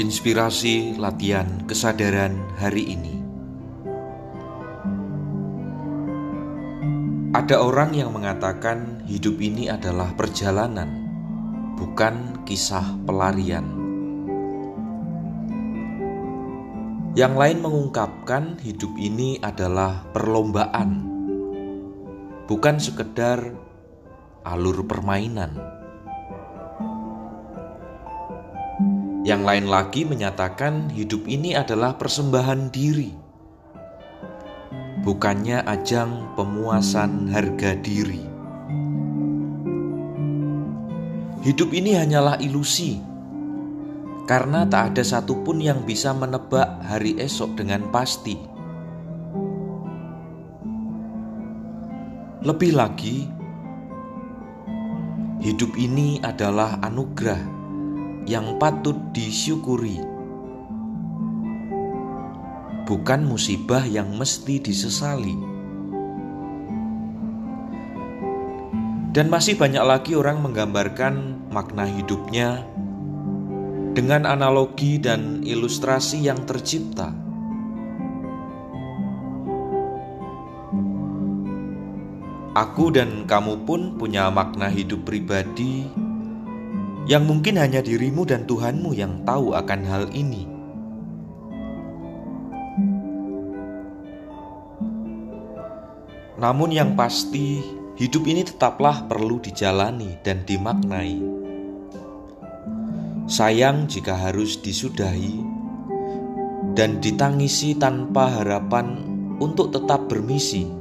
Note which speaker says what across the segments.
Speaker 1: Inspirasi latihan kesadaran hari ini. Ada orang yang mengatakan hidup ini adalah perjalanan, bukan kisah pelarian. Yang lain mengungkapkan hidup ini adalah perlombaan, bukan sekedar alur permainan. Yang lain lagi menyatakan hidup ini adalah persembahan diri, bukannya ajang pemuasan harga diri. Hidup ini hanyalah ilusi, karena tak ada satupun yang bisa menebak hari esok dengan pasti. Lebih lagi, hidup ini adalah anugerah yang patut disyukuri, bukan musibah yang mesti disesali. Dan masih banyak lagi orang menggambarkan makna hidupnya dengan analogi dan ilustrasi yang tercipta. Aku dan kamu pun punya makna hidup pribadi yang mungkin hanya dirimu dan Tuhanmu yang tahu akan hal ini. Namun, yang pasti, hidup ini tetaplah perlu dijalani dan dimaknai. Sayang jika harus disudahi dan ditangisi tanpa harapan untuk tetap bermisi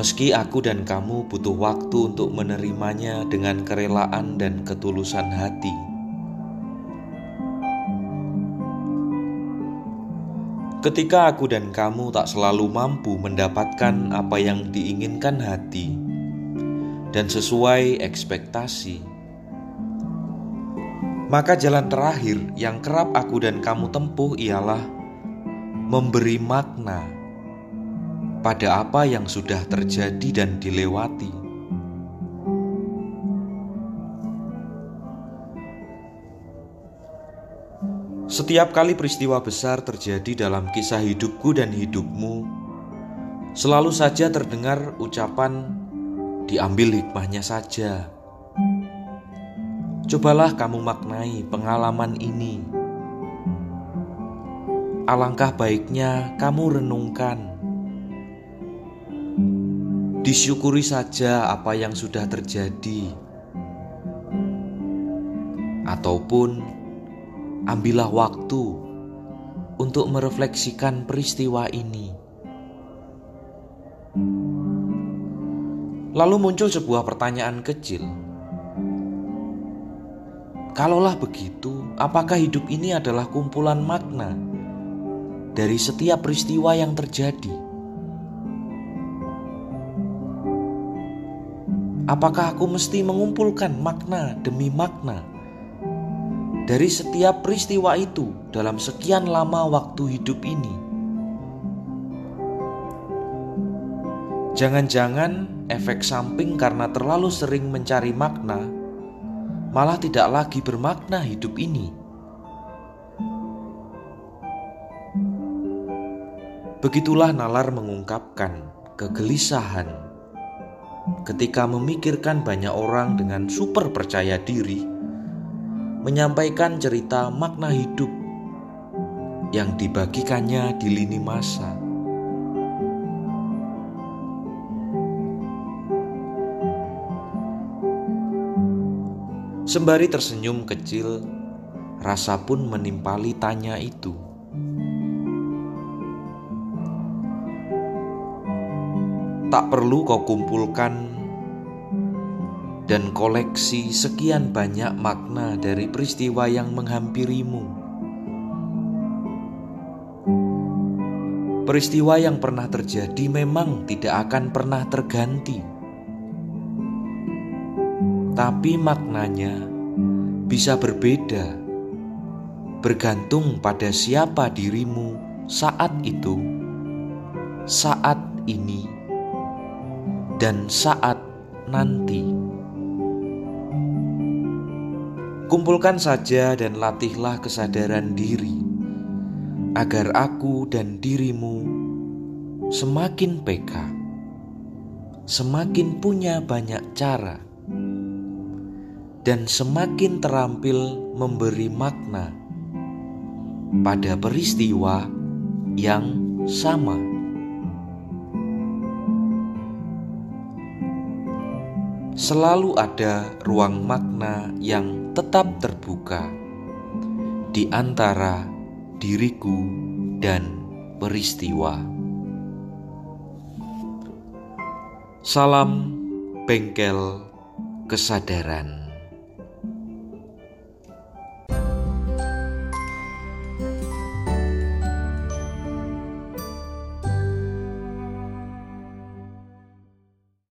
Speaker 1: Meski aku dan kamu butuh waktu untuk menerimanya dengan kerelaan dan ketulusan hati. Ketika aku dan kamu tak selalu mampu mendapatkan apa yang diinginkan hati dan sesuai ekspektasi, maka jalan terakhir yang kerap aku dan kamu tempuh ialah memberi makna pada apa yang sudah terjadi dan dilewati. Setiap kali peristiwa besar terjadi dalam kisah hidupku dan hidupmu, selalu saja terdengar ucapan "diambil hikmahnya saja". Cobalah kamu maknai pengalaman ini. Alangkah baiknya kamu renungkan Disyukuri saja apa yang sudah terjadi, ataupun ambillah waktu untuk merefleksikan peristiwa ini. Lalu muncul sebuah pertanyaan kecil. Kalaulah begitu, apakah hidup ini adalah kumpulan makna dari setiap peristiwa yang terjadi? Apakah aku mesti mengumpulkan makna demi makna dari setiap peristiwa itu dalam sekian lama waktu hidup ini? Jangan-jangan efek samping karena terlalu sering mencari makna malah tidak lagi bermakna hidup ini. Begitulah nalar mengungkapkan kegelisahan ketika memikirkan banyak orang dengan super percaya diri menyampaikan cerita makna hidup yang dibagikannya di lini masa. Sembari tersenyum kecil, rasa pun menimpali tanya itu. Tak perlu kau kumpulkan dan koleksi sekian banyak makna dari peristiwa yang menghampirimu. Peristiwa yang pernah terjadi memang tidak akan pernah terganti, tapi maknanya bisa berbeda, bergantung pada siapa dirimu saat itu, saat ini dan saat nanti. Kumpulkan saja dan latihlah kesadaran diri, agar aku dan dirimu semakin peka, semakin punya banyak cara, dan semakin terampil memberi makna pada peristiwa yang sama. Selalu ada ruang makna yang tetap terbuka di antara diriku dan peristiwa. Salam bengkel kesadaran.